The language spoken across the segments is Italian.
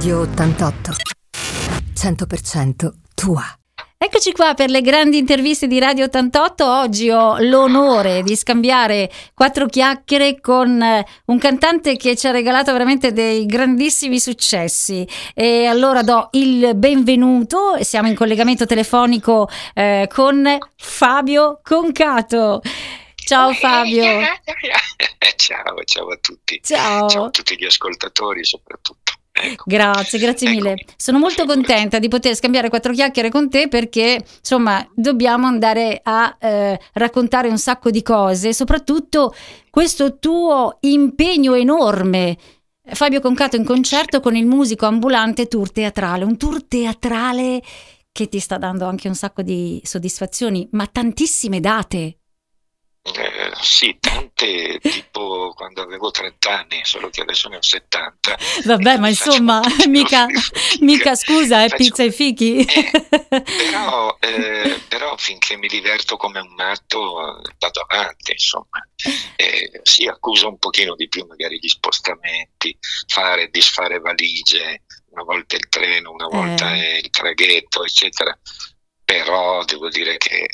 Radio 88. 100% tua. Eccoci qua per le grandi interviste di Radio 88. Oggi ho l'onore di scambiare quattro chiacchiere con eh, un cantante che ci ha regalato veramente dei grandissimi successi. E allora do il benvenuto. Siamo in collegamento telefonico eh, con Fabio Concato. Ciao Fabio. ciao, ciao a tutti. Ciao. ciao a tutti gli ascoltatori soprattutto. Ecco. Grazie, grazie ecco. mille. Sono molto contenta di poter scambiare quattro chiacchiere con te perché, insomma, dobbiamo andare a eh, raccontare un sacco di cose, soprattutto questo tuo impegno enorme. Fabio Concato in concerto con il musico ambulante tour teatrale, un tour teatrale che ti sta dando anche un sacco di soddisfazioni, ma tantissime date. Eh, sì, tante tipo quando avevo 30 anni, solo che adesso ne ho 70. Vabbè, ma insomma, mica, mica, scusa, è faccio, pizza e fichi. Eh, però, eh, però, finché mi diverto come un matto vado avanti, insomma. Eh, sì, accuso un pochino di più magari gli spostamenti, fare e disfare valigie, una volta il treno, una volta eh. il traghetto, eccetera. Però devo dire che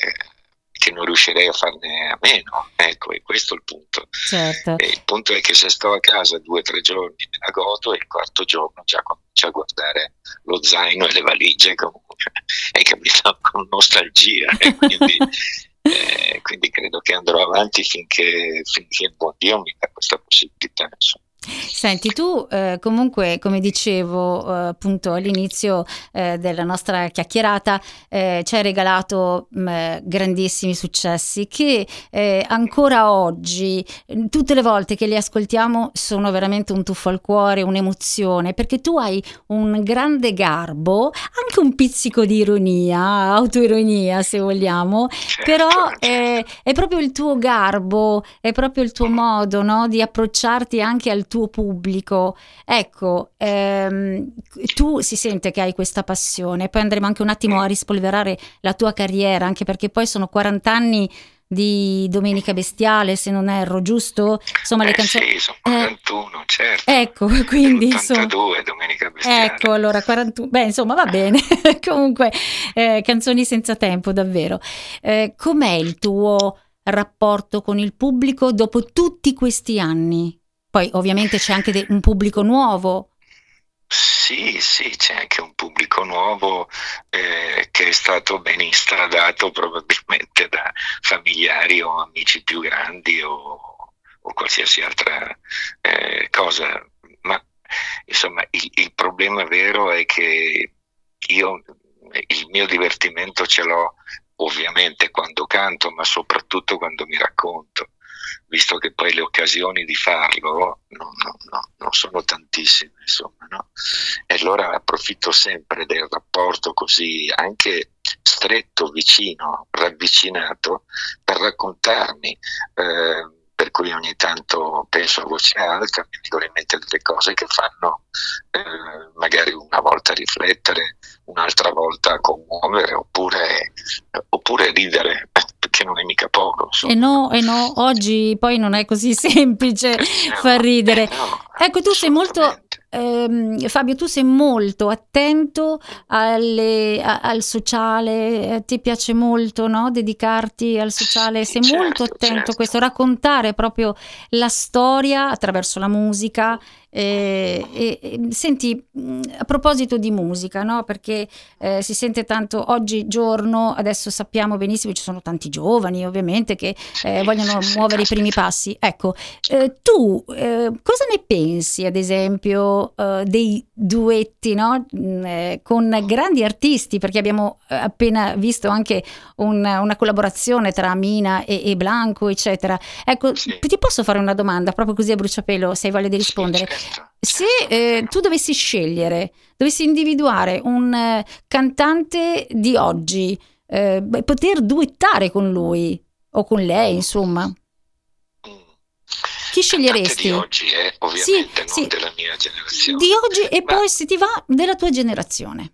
che non riuscirei a farne a meno. Ecco, e questo è il punto. Certo. il punto è che se sto a casa due o tre giorni me la godo e il quarto giorno già comincio a guardare lo zaino e le valigie comunque. Hai capito? Con nostalgia. quindi, eh, quindi, credo che andrò avanti finché, finché il buon Dio mi dà questa possibilità. Insomma. Senti, tu eh, comunque, come dicevo eh, appunto all'inizio eh, della nostra chiacchierata, eh, ci hai regalato mh, mm, grandissimi successi che eh, ancora oggi, tutte le volte che li ascoltiamo, sono veramente un tuffo al cuore, un'emozione, perché tu hai un grande garbo, anche un pizzico di ironia, autoironia se vogliamo, certo, però. È, è proprio il tuo garbo, è proprio il tuo modo no, di approcciarti anche al tuo tuo pubblico. Ecco, ehm, tu si sente che hai questa passione, poi andremo anche un attimo a rispolverare la tua carriera, anche perché poi sono 40 anni di Domenica Bestiale, se non erro, giusto? Insomma, eh le canzoni. Sì, sono 41, eh, certo. Ecco, quindi. 82 Domenica Bestiale. Ecco, allora 41. Beh, insomma, va bene. Comunque, eh, canzoni senza tempo, davvero. Eh, com'è il tuo rapporto con il pubblico dopo tutti questi anni? Poi ovviamente c'è anche de- un pubblico nuovo. Sì, sì, c'è anche un pubblico nuovo eh, che è stato ben instradato probabilmente da familiari o amici più grandi o, o qualsiasi altra eh, cosa. Ma insomma il, il problema vero è che io il mio divertimento ce l'ho ovviamente quando canto, ma soprattutto quando mi racconto visto che poi le occasioni di farlo non, non, non sono tantissime, insomma, no? E allora approfitto sempre del rapporto così anche stretto, vicino, ravvicinato, per raccontarmi. Eh, per cui ogni tanto penso a voce alta, mi vengono in mente delle cose che fanno eh, magari una volta riflettere, un'altra volta commuovere oppure, oppure ridere che non è mica poco. E no, e no, oggi poi non è così semplice eh, far ridere. Eh, no, ecco, tu sei molto, ehm, Fabio, tu sei molto attento alle, a, al sociale, eh, ti piace molto no? dedicarti al sociale, sei certo, molto attento certo. a questo, raccontare proprio la storia attraverso la musica e, e, senti, a proposito di musica, no? perché eh, si sente tanto oggigiorno, adesso sappiamo benissimo, ci sono tanti giovani ovviamente che eh, vogliono muovere i primi passi. Ecco, eh, tu eh, cosa ne pensi ad esempio eh, dei duetti no? Mm, eh, con grandi artisti? Perché abbiamo appena visto anche un, una collaborazione tra Mina e, e, Blanco, eccetera. Ecco, sì. ti posso fare una domanda proprio così a bruciapelo, se hai voglia di rispondere? Sì, certo. Se eh, tu dovessi scegliere, dovessi individuare un eh, cantante di oggi, eh, poter duettare con lui o con lei, insomma, chi sceglieresti? Di oggi, eh, ovviamente, sì, sì. della mia generazione. Di oggi e Ma... poi se ti va della tua generazione.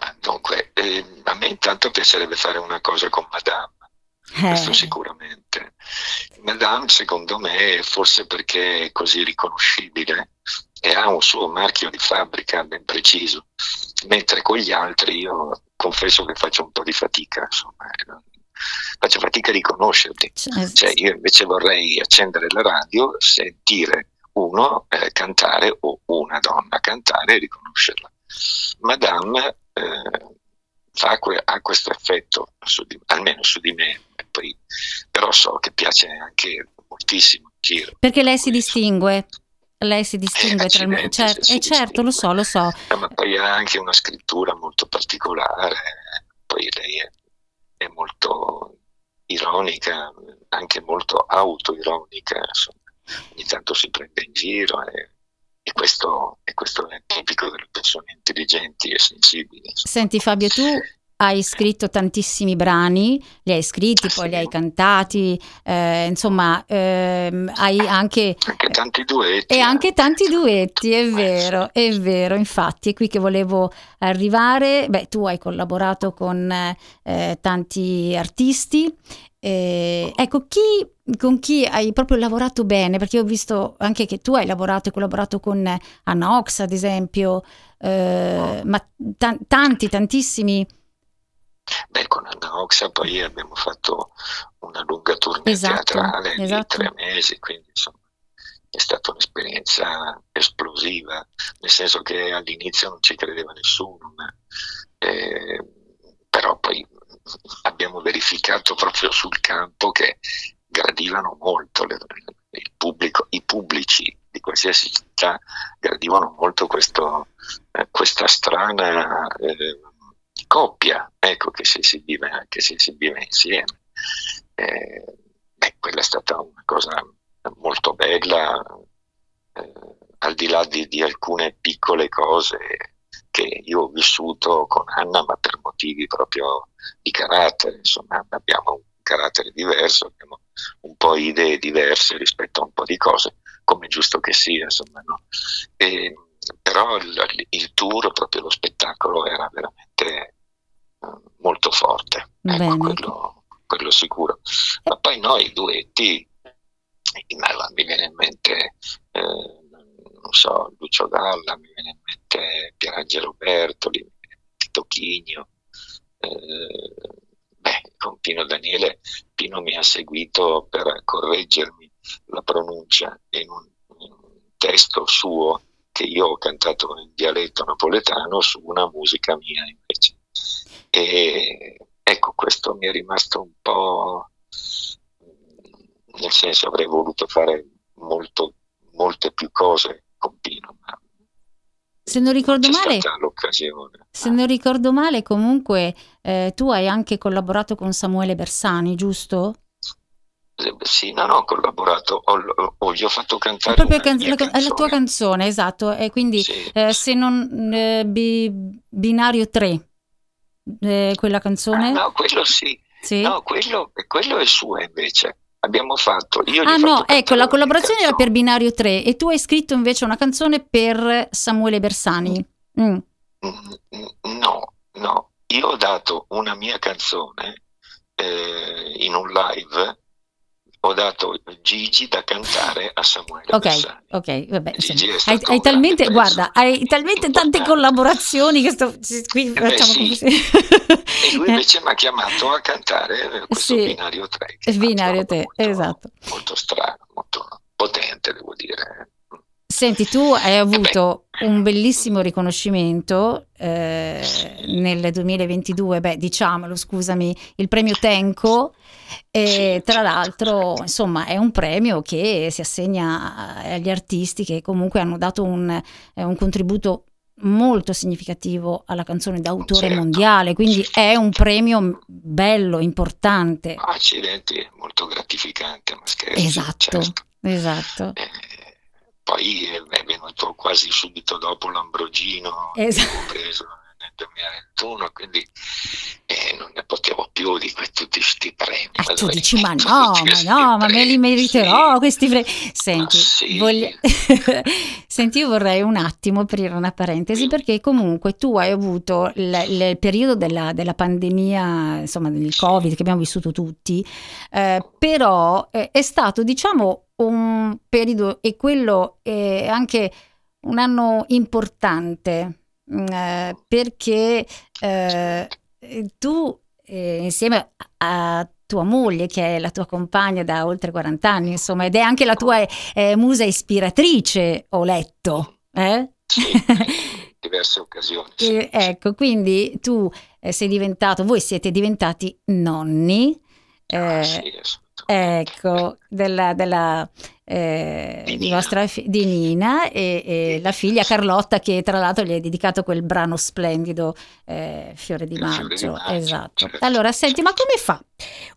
Ma dunque, eh, a me intanto piacerebbe fare una cosa con Madame. Eh. Questo sicuramente. Madame, secondo me, forse perché è così riconoscibile, e ha un suo marchio di fabbrica ben preciso, mentre con gli altri io confesso che faccio un po' di fatica, insomma, eh, faccio fatica a riconoscerli. Cioè, cioè, io invece vorrei accendere la radio, sentire uno eh, cantare o una donna cantare e riconoscerla. Madame eh, fa, ha questo effetto, su di, almeno su di me, poi, però so che piace anche moltissimo. Giro. Perché lei si distingue? Lei si distingue eh, tra il certo, eh, certo, lo so, lo so. Eh, ma poi ha anche una scrittura molto particolare, poi lei è, è molto ironica, anche molto autoironica, insomma. ogni tanto si prende in giro e, e, questo, e questo, è tipico delle persone intelligenti e sensibili. Insomma. Senti Fabio, tu hai scritto tantissimi brani, li hai scritti, ah, poi sì. li hai cantati, eh, insomma, ehm, hai anche... Anche tanti duetti. E anche tanti duetti, è vero, è vero, infatti è qui che volevo arrivare. Beh, tu hai collaborato con eh, tanti artisti. Eh, ecco, chi, con chi hai proprio lavorato bene? Perché ho visto anche che tu hai lavorato e collaborato con Anna Ox, ad esempio, eh, ma t- tanti, tantissimi Beh, con Anna Oxa poi abbiamo fatto una lunga tournée esatto, teatrale esatto. di tre mesi, quindi insomma è stata un'esperienza esplosiva, nel senso che all'inizio non ci credeva nessuno, ma, eh, però poi abbiamo verificato proprio sul campo che gradivano molto le, il pubblico, i pubblici di qualsiasi città gradivano molto questo, eh, questa strana eh, coppia, ecco, che si esibiva, che si esibiva insieme. Eh, beh, quella è stata una cosa molto bella, eh, al di là di, di, alcune piccole cose che io ho vissuto con Anna, ma per motivi proprio di carattere, insomma, abbiamo un carattere diverso, abbiamo un po' idee diverse rispetto a un po' di cose, come giusto che sia, insomma, no? e, però il, il, tour, proprio lo spettacolo era veramente molto forte, ecco, quello, quello, sicuro. Ma poi noi duetti, mi viene in mente, eh, non so, Lucio Galla, mi viene in mente Pierangelo Bertoli, Tocchigno, eh, con Pino Daniele, Pino mi ha seguito per correggermi la pronuncia in un, in un testo suo che io ho cantato in dialetto napoletano su una musica mia invece. E ecco, questo mi è rimasto un po', nel senso avrei voluto fare molto, molte più cose con Pino, ma se non ricordo male, se non ricordo male, comunque eh, tu hai anche collaborato con Samuele Bersani, giusto? Eh, sì, no, no, ho collaborato, ho, ho, gli ho fatto cantare proprio can- la, la, tua canzone, esatto, e quindi sì. eh, se non eh, bi- binario 3 eh, quella canzone? Ah, no, quello sì. sì? No, quello, quello è suo invece. Abbiamo fatto. Io ah no, ecco, la collaborazione era per Binario 3 e tu hai scritto invece una canzone per Samuele Bersani. Mm. mm. No, no, io ho dato una mia canzone eh, in un live ho dato Gigi da cantare a Samuele Ok, Bersani. ok, vabbè. Hai, hai, talmente, guarda, hai talmente tante collaborazioni che sto, qui eh facciamo sì. così. e lui invece mi ha chiamato a cantare questo sì. binario 3. Binario 3, esatto. Molto strano, molto potente, devo dire. Senti, tu hai avuto un bellissimo riconoscimento eh, nel 2022, beh, diciamolo, scusami, il premio Tenco. E tra l'altro, insomma, è un premio che si assegna agli artisti che comunque hanno dato un, eh, un contributo molto significativo alla canzone d'autore certo. mondiale, quindi è un premio bello, importante. Accidenti, molto gratificante, ma scherzo. Esatto, certo. esatto. Eh, poi è venuto quasi subito dopo l'Ambrogino esatto. preso nel 2021 quindi eh, non ne potevo più di que- tutti questi premi ah, tu dici ma no ma no ma me li meriterò sì. questi premi senti, sì. voglio... senti io vorrei un attimo aprire una parentesi sì. perché comunque tu hai avuto il, il periodo della, della, pandemia insomma del covid che abbiamo vissuto tutti eh, però eh, è stato diciamo un periodo e quello è anche un anno importante mm, eh, perché eh, tu eh, insieme a tua moglie che è la tua compagna da oltre 40 anni insomma ed è anche la tua eh, musa ispiratrice ho letto eh? Sì, diverse occasioni. Sì, ecco, quindi tu eh, sei diventato, voi siete diventati nonni. Ah, sì, ecco, della, della eh, di, vostra fi- di Nina e, e la figlia Carlotta che tra l'altro gli hai dedicato quel brano splendido eh, Fiore di Maggio. Fiore di Maggio esatto. Certo. Allora, senti, ma come fa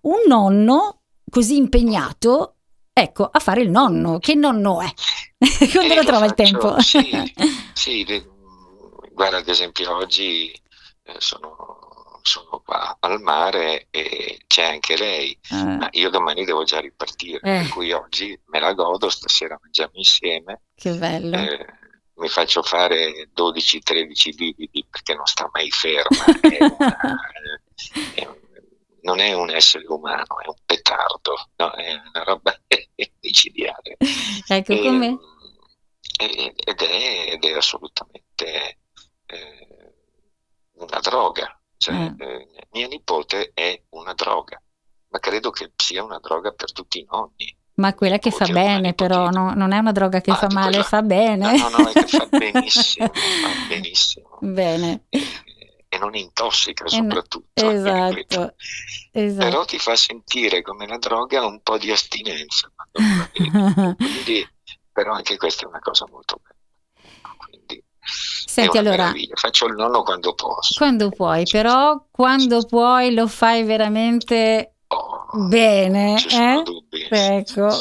un nonno così impegnato ecco, a fare il nonno? Che nonno è? Quando lo trova faccio, il tempo? Sì, sì, guarda ad esempio oggi eh, sono sono qua al mare e c'è anche lei, eh. ma io domani devo già ripartire, eh. per cui oggi me la godo, stasera mangiamo insieme. Che bello. Eh, mi faccio fare 12-13 bibidi perché non sta mai ferma. è una, è un, non è un essere umano, è un petardo, no? è una roba micidiale. Ecco e, come? Ed è, ed è assolutamente eh, una droga. Cioè, mm. eh, mia nipote è una droga, ma credo che sia una droga per tutti i nonni. Ma quella che fa bene, però, no, non è una droga che ma fa male, quella... fa bene. No, no, no, è che fa benissimo, fa benissimo. Bene. E, e non intossica soprattutto. Esatto, esatto. Però ti fa sentire come la droga un po' di astinenza. Quindi, però anche questa è una cosa molto bella. Senti, allora, faccio il nonno quando posso. Quando puoi, però quando puoi lo fai veramente oh, bene. Eh? Ecco.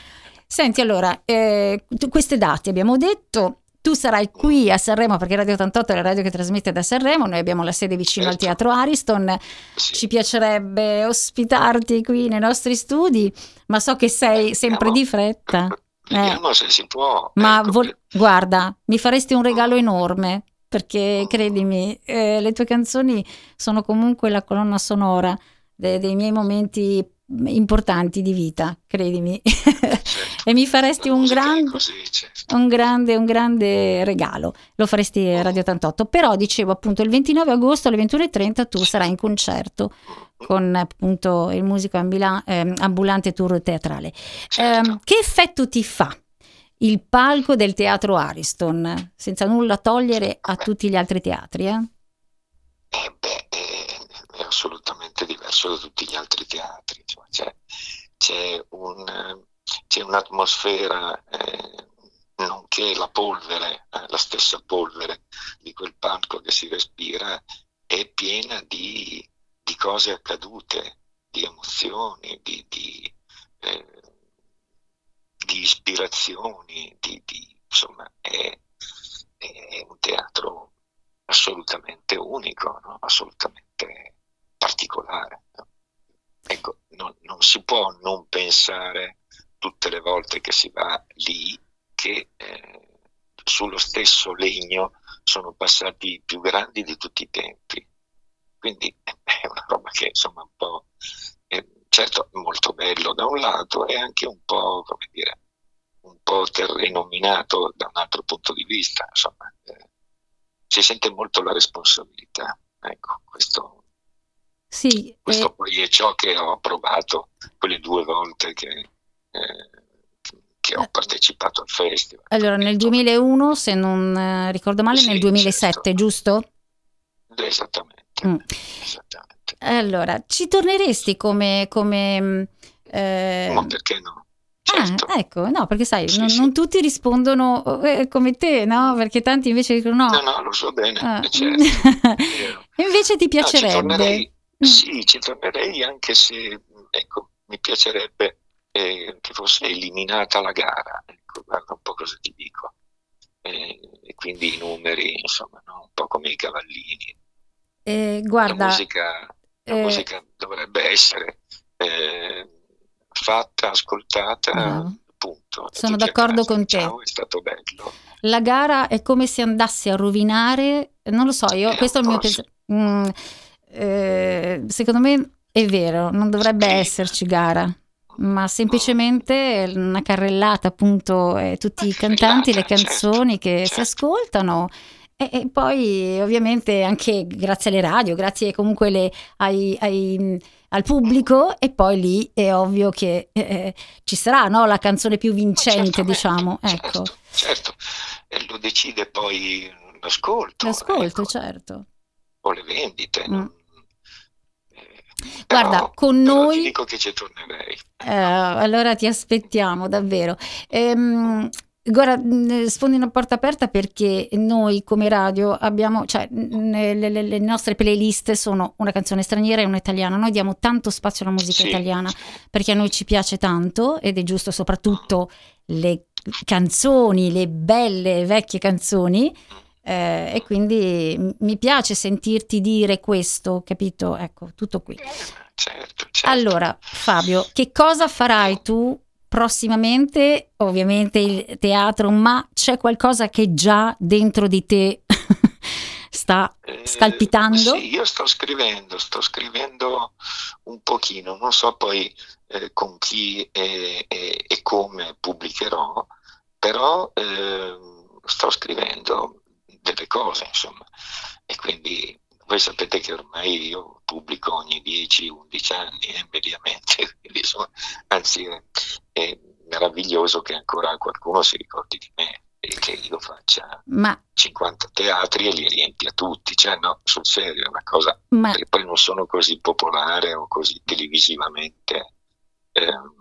Senti, allora, eh, queste date abbiamo detto, tu sarai qui a Sanremo perché Radio 88 è la radio che trasmette da Sanremo, noi abbiamo la sede vicino certo. al Teatro Ariston, sì. ci piacerebbe ospitarti qui nei nostri studi, ma so che sei sempre di fretta. Vediamo eh, se si può. Ma ecco. vol- guarda, mi faresti un regalo enorme perché credimi, eh, le tue canzoni sono comunque la colonna sonora de- dei miei momenti importanti di vita, credimi. Certo. e mi faresti un grande, certo. un grande, un grande regalo. Lo faresti a Radio 88. Però dicevo appunto il 29 agosto alle 21.30 tu sarai in concerto con appunto il musico ambula- eh, ambulante tour teatrale. Certo. Eh, che effetto ti fa il palco del teatro Ariston, senza nulla togliere a tutti gli altri teatri? Eh? È assolutamente diverso da tutti gli altri teatri. Cioè, c'è, c'è, un, c'è, un'atmosfera, eh, nonché la polvere, eh, la stessa polvere di quel palco che si respira, è piena di di cose accadute, di emozioni, di, di, eh, di ispirazioni, insomma è, è, un teatro assolutamente unico, no? assolutamente particolare. Ecco, non, non, si può non pensare tutte le volte che si va lì che eh, sullo stesso legno sono passati i più grandi di tutti i tempi. Quindi è una roba che insomma un po', è, certo molto bello da un lato e anche un po', come dire, un po' terreno minato da un altro punto di vista, insomma, eh, si sente molto la responsabilità. Ecco, questo, sì, questo eh... poi è ciò che ho provato quelle due volte che, eh, che ho eh. partecipato al festival. Allora, nel 2001, se non eh, ricordo male, sì, nel 2007, certo. giusto? Esattamente. Mm. Allora, ci torneresti come... come mm, eh... Ma perché no? Certo. Ah, ecco, no, perché sai, sì, non, sì. non, tutti rispondono eh, come te, no? Perché tanti invece dicono no. No, no, lo so bene, ah. certo. invece ti piacerebbe? No, ci mm. Sì, ci tornerei anche se, ecco, mi piacerebbe eh, che fosse eliminata la gara, ecco, guarda un po' cosa ti dico. Eh, e quindi i numeri, insomma, no? un po' come i cavallini, eh, guarda, la musica, la eh, musica dovrebbe essere eh, fatta, ascoltata, no. punto. Sono d'accordo con te. Ciao, è stato bello. La gara è come se andasse a rovinare, non lo so, io, questo è il mio pensiero. Mm, eh, secondo me è vero, non dovrebbe esserci gara. ma semplicemente una carrellata, appunto, eh, tutti i cantanti, le certo, canzoni che certo. si ascoltano. E, e poi ovviamente anche grazie alle radio, grazie comunque le, ai, ai, al pubblico e poi lì è ovvio che eh, eh ci sarà no? la canzone più vincente, diciamo. Certo, ecco. certo, e lo decide poi l'ascolto. L'ascolto, ecco, certo. O le vendite. Mm. Guarda, però- con noi- Ti dico che ci tornerei. Eh, allora ti aspettiamo davvero. Ehm, guarda, mh, sfondi una porta aperta perché noi come radio abbiamo, cioè le, le- le nostre playlist sono una canzone straniera e una italiana. Noi diamo tanto spazio alla musica Sì, italiana perché a noi ci piace tanto ed è giusto soprattutto le canzoni, le belle vecchie canzoni. Eh, e quindi mi piace sentirti dire questo, capito? Ecco, tutto qui. Certo, certo. Allora, Fabio, che cosa farai tu prossimamente? Ovviamente il teatro, ma c'è qualcosa che già dentro di te sta Eh, scalpitando? Sì, io sto scrivendo, sto scrivendo un pochino, non so poi eh, con chi e, e- e come pubblicherò, però ehm, sto scrivendo delle cose, insomma, e quindi voi sapete che ormai io pubblico ogni 10-11 anni eh, mediamente, quindi insomma, anzi è, è meraviglioso che ancora qualcuno si ricordi di me e che io faccia Ma, 50 teatri e li riempia tutti, cioè no, sul serio, è una cosa ma perché poi non sono così popolare o così televisivamente ehm,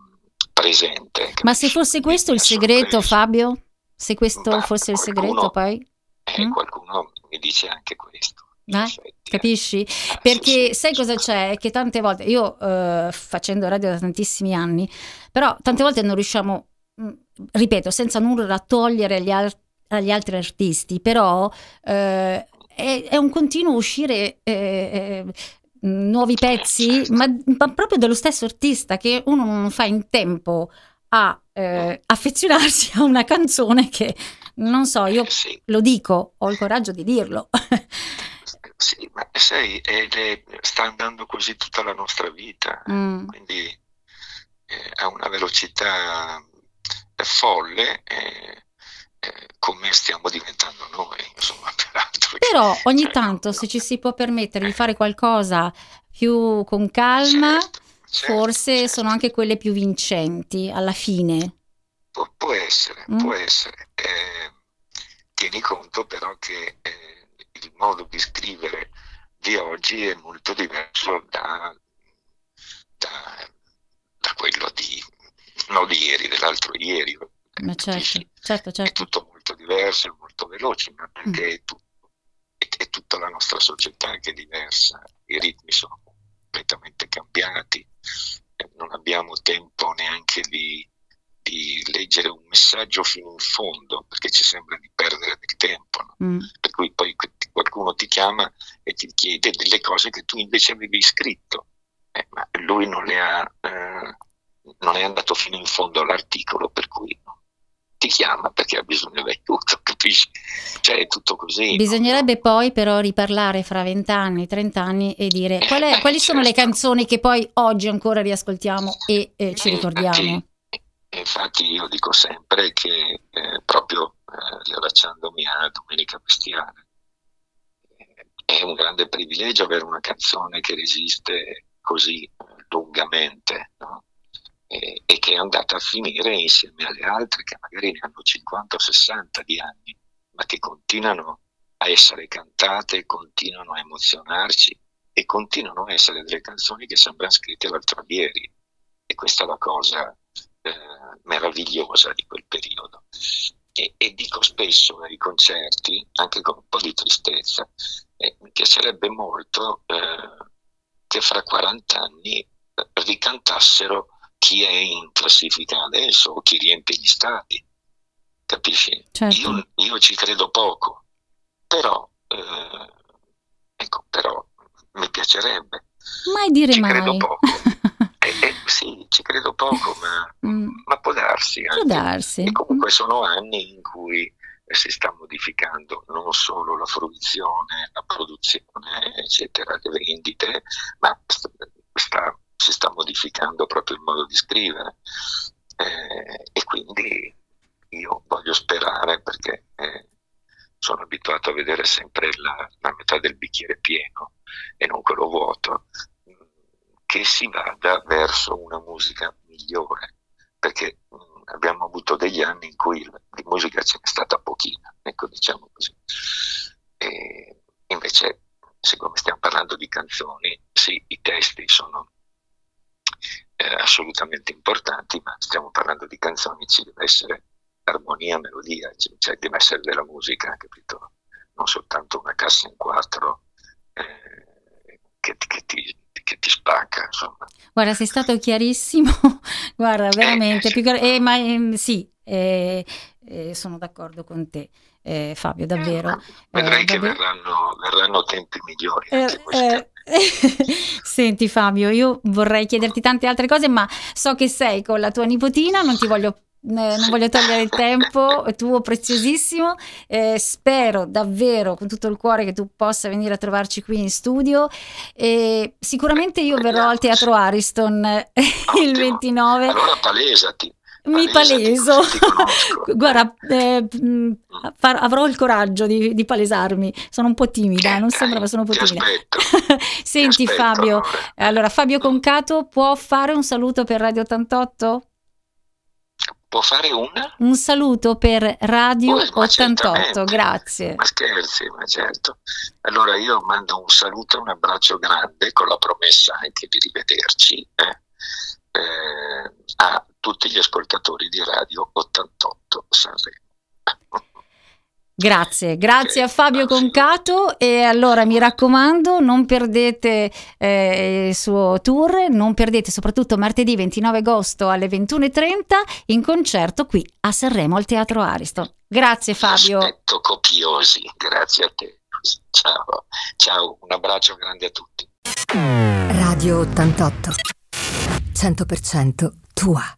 presente. Ma se fosse questo il segreto. Fabio? Se questo Ma fosse il segreto, poi? Mm? qualcuno mi dice anche questo. Eh? eh. Capisci? Perché sai cosa c'è? Che tante volte, io eh, facendo radio da tantissimi anni, però tante volte non riusciamo, mh, ripeto, senza nulla togliere agli, al- agli altri artisti, però eh, è, è un continuo uscire eh, eh, nuovi pezzi, ma, ma proprio dello stesso artista che uno non fa in tempo a affezionarsi a una canzone che, non so, io Eh, sì, lo dico, ho il coraggio di dirlo. sì, ma sai, è- sta andando così tutta la nostra vita, Mm. quindi eh, a una velocità eh, folle, eh, eh, come stiamo diventando noi, insomma, peraltro. Però ogni Cioè, tanto no, se ci si può permettere di fare qualcosa più con calma, certo, certo, forse certo. sono anche quelle più vincenti alla fine. Pu- può essere, Mm. può essere. Eh, tieni conto però che eh, il modo di scrivere di oggi è molto diverso da, da- da quello di, no, di ieri, dell'altro ieri. Ma certo, capisci? certo, È certo. tutto molto diverso, è molto veloce, ma perché è, tu- è- è tutta la nostra società che è diversa, i ritmi sono completamente cambiati, eh, non abbiamo tempo neanche di, di leggere un messaggio fino in fondo, perché ci sembra di perdere del tempo, no? Mm. per cui poi qualcuno ti chiama e ti chiede delle cose che tu invece avevi scritto, eh, ma lui non le ha, eh, non è andato fino in fondo all'articolo, per cui no, ti chiama perché ha bisogno d'aiuto, capisci? Cioè è tutto così. no? Bisognerebbe poi però riparlare fra vent'anni, trent'anni e dire qual è- Eh, quali sono le certo. canzoni che poi oggi ancora riascoltiamo e eh, ci Eh, ricordiamo. Infatti, io dico sempre che eh, proprio eh, riallacciandomi a Domenica Bestiale, è un grande privilegio avere una canzone che resiste così eh, lungamente no? e, e che è andata a finire insieme alle altre che magari ne hanno 50 o 60 di anni, ma che continuano a essere cantate, continuano a emozionarci e continuano a essere delle canzoni che sembrano scritte l'altro ieri. E questa è la cosa eh, meravigliosa di quel periodo. E, e dico spesso ai concerti, anche con un po' di tristezza, eh, mi piacerebbe molto eh, che fra 40 anni eh, ricantassero chi è in classifica adesso o chi riempie gli stadi. Capisci? Certo. Io, io ci credo poco, però, eh, ecco, però mi piacerebbe. Mai dire Ci mai. credo poco. Eh, sì, ci credo poco, ma, Mm. ma può darsi. Può anche. darsi. E comunque sono anni in cui si sta modificando non solo la fruizione, la produzione, eccetera, le vendite, ma st- sta si sta modificando proprio il modo di scrivere eh, e quindi io voglio sperare perché eh, sono abituato a vedere sempre la, la, metà del bicchiere pieno e non quello vuoto, che si vada verso una musica migliore, perché mh, abbiamo avuto degli anni in cui di musica ce n'è stata pochina, ecco diciamo così. E invece, siccome stiamo parlando di canzoni, sì, i testi sono eh, assolutamente importanti, ma stiamo parlando di canzoni, ci deve essere armonia, melodia, cioè deve essere della musica, capito? Non soltanto una cassa in quattro eh, che, che, ti, che, ti, spacca, insomma. Guarda, sei stato chiarissimo, guarda, eh, veramente, eh, sì. Più, eh, ma ehm, sì, eh, eh, sono d'accordo con te. Eh, Fabio, davvero. Vedrai che davvero... Verranno, verranno, tempi migliori. Senti Fabio, io vorrei chiederti tante altre cose, ma so che sei con la tua nipotina, non ti voglio non voglio togliere il tempo tuo preziosissimo. Eh, spero davvero con tutto il cuore che tu possa venire a trovarci qui in studio. E sicuramente io verrò al teatro Ariston Ottimo. il 29. Allora palesati. Mi paleso. Guarda, eh, avrò il coraggio di, di, palesarmi. Sono un po' timida, non sembra, ma sono un po' timida. Senti, Fabio. Allora, Fabio Concato può fare un saluto per Radio 88? Può fare un? Un saluto per Radio oh, 88, grazie. Ma scherzi, ma certo. Allora io mando un saluto e un abbraccio grande con la promessa anche di rivederci eh, eh, a tutti gli ascoltatori di Radio 88 Sanremo. Grazie, grazie a Fabio Concato e allora mi raccomando non perdete eh, il suo tour, non perdete soprattutto martedì 29 agosto alle 21.30 in concerto qui a Sanremo al Teatro Ariston. Grazie Fabio. Aspetto copiosi, grazie a te. Ciao, ciao, un abbraccio grande a tutti. Radio 88, 100% tua.